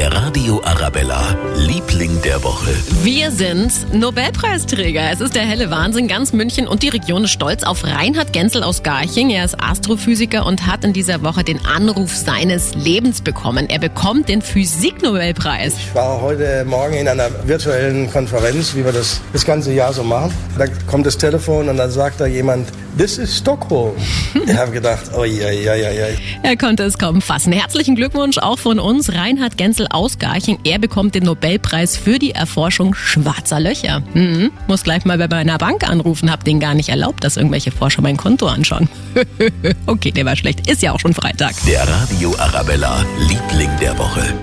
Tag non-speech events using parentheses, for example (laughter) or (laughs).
Der Radio Arabella, Liebling der Woche. Wir sind Nobelpreisträger. Es ist der helle Wahnsinn. Ganz München und die Region ist stolz auf Reinhard Genzel aus Garching. Er ist Astrophysiker und hat in dieser Woche den Anruf seines Lebens bekommen. Er bekommt den Physiknobelpreis. Ich war heute Morgen in einer virtuellen Konferenz, wie wir das das ganze Jahr so machen. Da kommt das Telefon und dann sagt da jemand, this is Stockholm. (laughs) ich habe gedacht, oh ja, ja, ja, ja. Er konnte es kaum fassen. Herzlichen Glückwunsch auch von uns, Reinhard Genzel aus Garching. Er bekommt den Nobelpreis für die Erforschung schwarzer Löcher. Mhm. Muss gleich mal bei meiner Bank anrufen, hab denen gar nicht erlaubt, dass irgendwelche Forscher mein Konto anschauen. (laughs) okay, der war schlecht. Ist ja auch schon Freitag. Der Radio Arabella, Liebling der Woche.